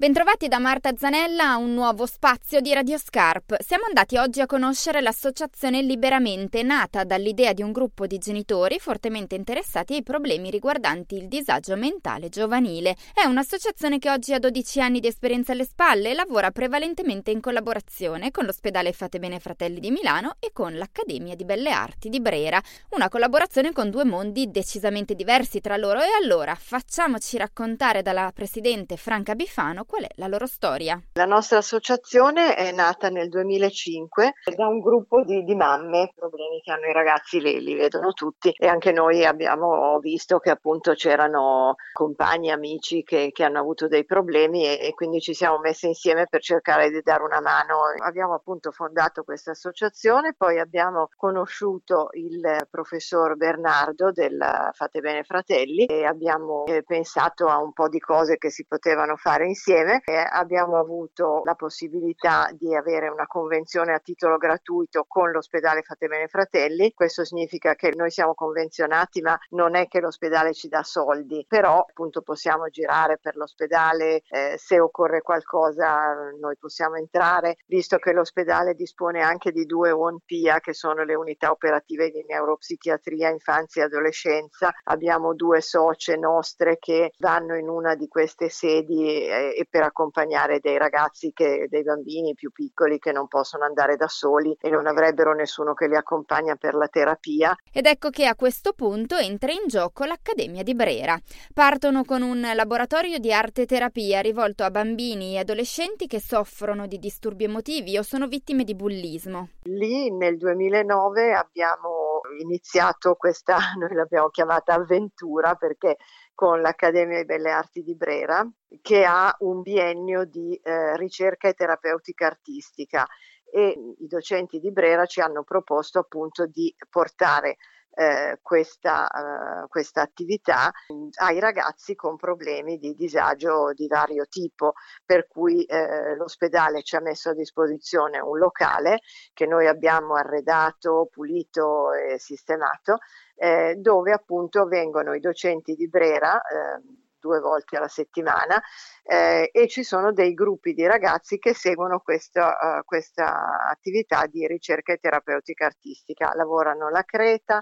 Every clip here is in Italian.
Bentrovati da Marta Zanella a un nuovo spazio di Radio Scarp. Siamo andati oggi a conoscere l'associazione Liberamente, nata dall'idea di un gruppo di genitori fortemente interessati ai problemi riguardanti il disagio mentale giovanile. È un'associazione che oggi ha 12 anni di esperienza alle spalle e lavora prevalentemente in collaborazione con l'ospedale Fate Bene Fratelli di Milano e con l'Accademia di Belle Arti di Brera. Una collaborazione con due mondi decisamente diversi tra loro. E allora facciamoci raccontare dalla presidente Franca Bifano qual è la loro storia? La nostra associazione è nata nel 2005 da un gruppo di, di mamme, problemi che hanno i ragazzi li, li, vedono tutti e anche noi abbiamo visto che appunto c'erano compagni, amici che, che hanno avuto dei problemi e, e, quindi ci siamo messi insieme per cercare di dare una mano. Abbiamo appunto fondato questa associazione, poi abbiamo conosciuto il professor Bernardo del Fate Bene Fratelli e abbiamo eh, pensato a un po' di cose che si potevano fare insieme insieme e abbiamo avuto la possibilità di avere una convenzione a titolo gratuito con l'ospedale Fate Bene Fratelli. Questo significa che noi siamo convenzionati, ma non è che l'ospedale ci dà soldi, però appunto possiamo girare per l'ospedale, eh, se occorre qualcosa noi possiamo entrare, visto che l'ospedale dispone anche di due UNPIA che sono le unità operative di neuropsichiatria, infanzia e adolescenza. Abbiamo due socie nostre che vanno in una di queste sedi e, e per accompagnare dei ragazzi, che, dei bambini più piccoli che non possono andare da soli e non avrebbero nessuno che li accompagna per la terapia. Ed ecco che a questo punto entra in gioco l'Accademia di Brera. Partono con un laboratorio di arte terapia rivolto a bambini e adolescenti che soffrono di disturbi emotivi o sono vittime di bullismo. Lì nel 2009 abbiamo iniziato questa, noi l'abbiamo chiamata avventura perché con l'Accademia di Belle Arti di Brera, che ha un biennio di eh, ricerca e terapeutica artistica. E i docenti di Brera ci hanno proposto appunto di portare eh, questa, eh, questa, attività ai ragazzi con problemi di disagio di vario tipo, per cui eh, l'ospedale ci ha messo a disposizione un locale che noi abbiamo arredato, pulito e sistemato, eh, dove appunto vengono i docenti di Brera ehm, due volte alla settimana eh, e ci sono dei gruppi di ragazzi che seguono questa, uh, questa attività di ricerca e terapeutica artistica. Lavorano alla Creta,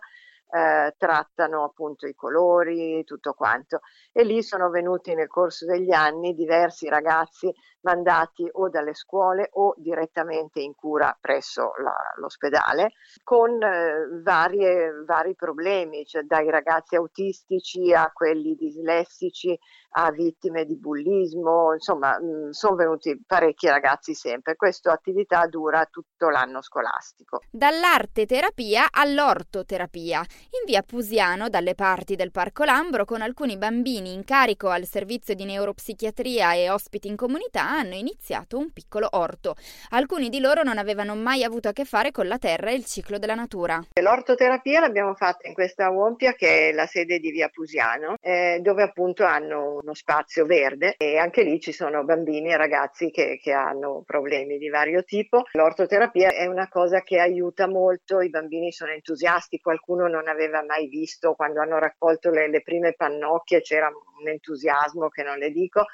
eh, trattano appunto i colori, tutto quanto. E lì sono venuti nel corso degli anni diversi ragazzi mandati o dalle scuole o direttamente in cura presso la, l'ospedale con eh, varie, vari problemi, cioè dai ragazzi autistici a quelli dislessici a vittime di bullismo, insomma mm, sono venuti parecchi ragazzi sempre. Questa attività dura tutto l'anno scolastico. Dall'arte terapia all'ortoterapia. In via Pusiano, dalle parti del Parco Lambro, con alcuni bambini in carico al servizio di neuropsichiatria e ospiti in comunità, hanno iniziato un piccolo orto. Alcuni di loro non avevano mai avuto a che fare con la terra e il ciclo della natura. L'ortoterapia l'abbiamo fatta in questa Wompia che è la sede di via Pusiano, eh, dove appunto hanno uno spazio verde e anche lì ci sono bambini e ragazzi che, che hanno problemi di vario tipo. L'ortoterapia è una cosa che aiuta molto, i bambini sono entusiasti, qualcuno non aveva mai visto quando hanno raccolto le, le prime pannocchie, c'era un entusiasmo che non le dico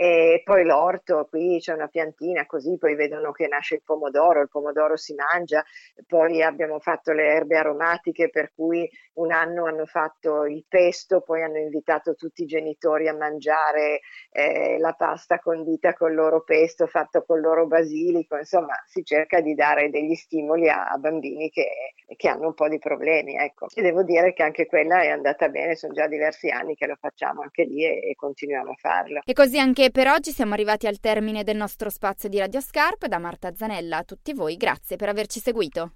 e poi l'orto, qui c'è una piantina così, poi vedono che nasce il pomodoro, il pomodoro si mangia, poi abbiamo fatto le erbe aromatiche per cui un anno hanno fatto il pesto, poi hanno invitato tutti i genitori a mangiare eh, la pasta condita con il loro pesto fatto con il loro basilico, insomma si cerca di dare degli stimoli a, a bambini che, che, hanno un po' di problemi. Ecco. E devo dire che anche quella è andata bene, sono già diversi anni che lo facciamo anche lì e, e continuiamo a farlo. E così anche per oggi siamo arrivati al termine del nostro spazio di Radio Scarp. Da Marta Zanella a tutti voi, grazie per averci seguito.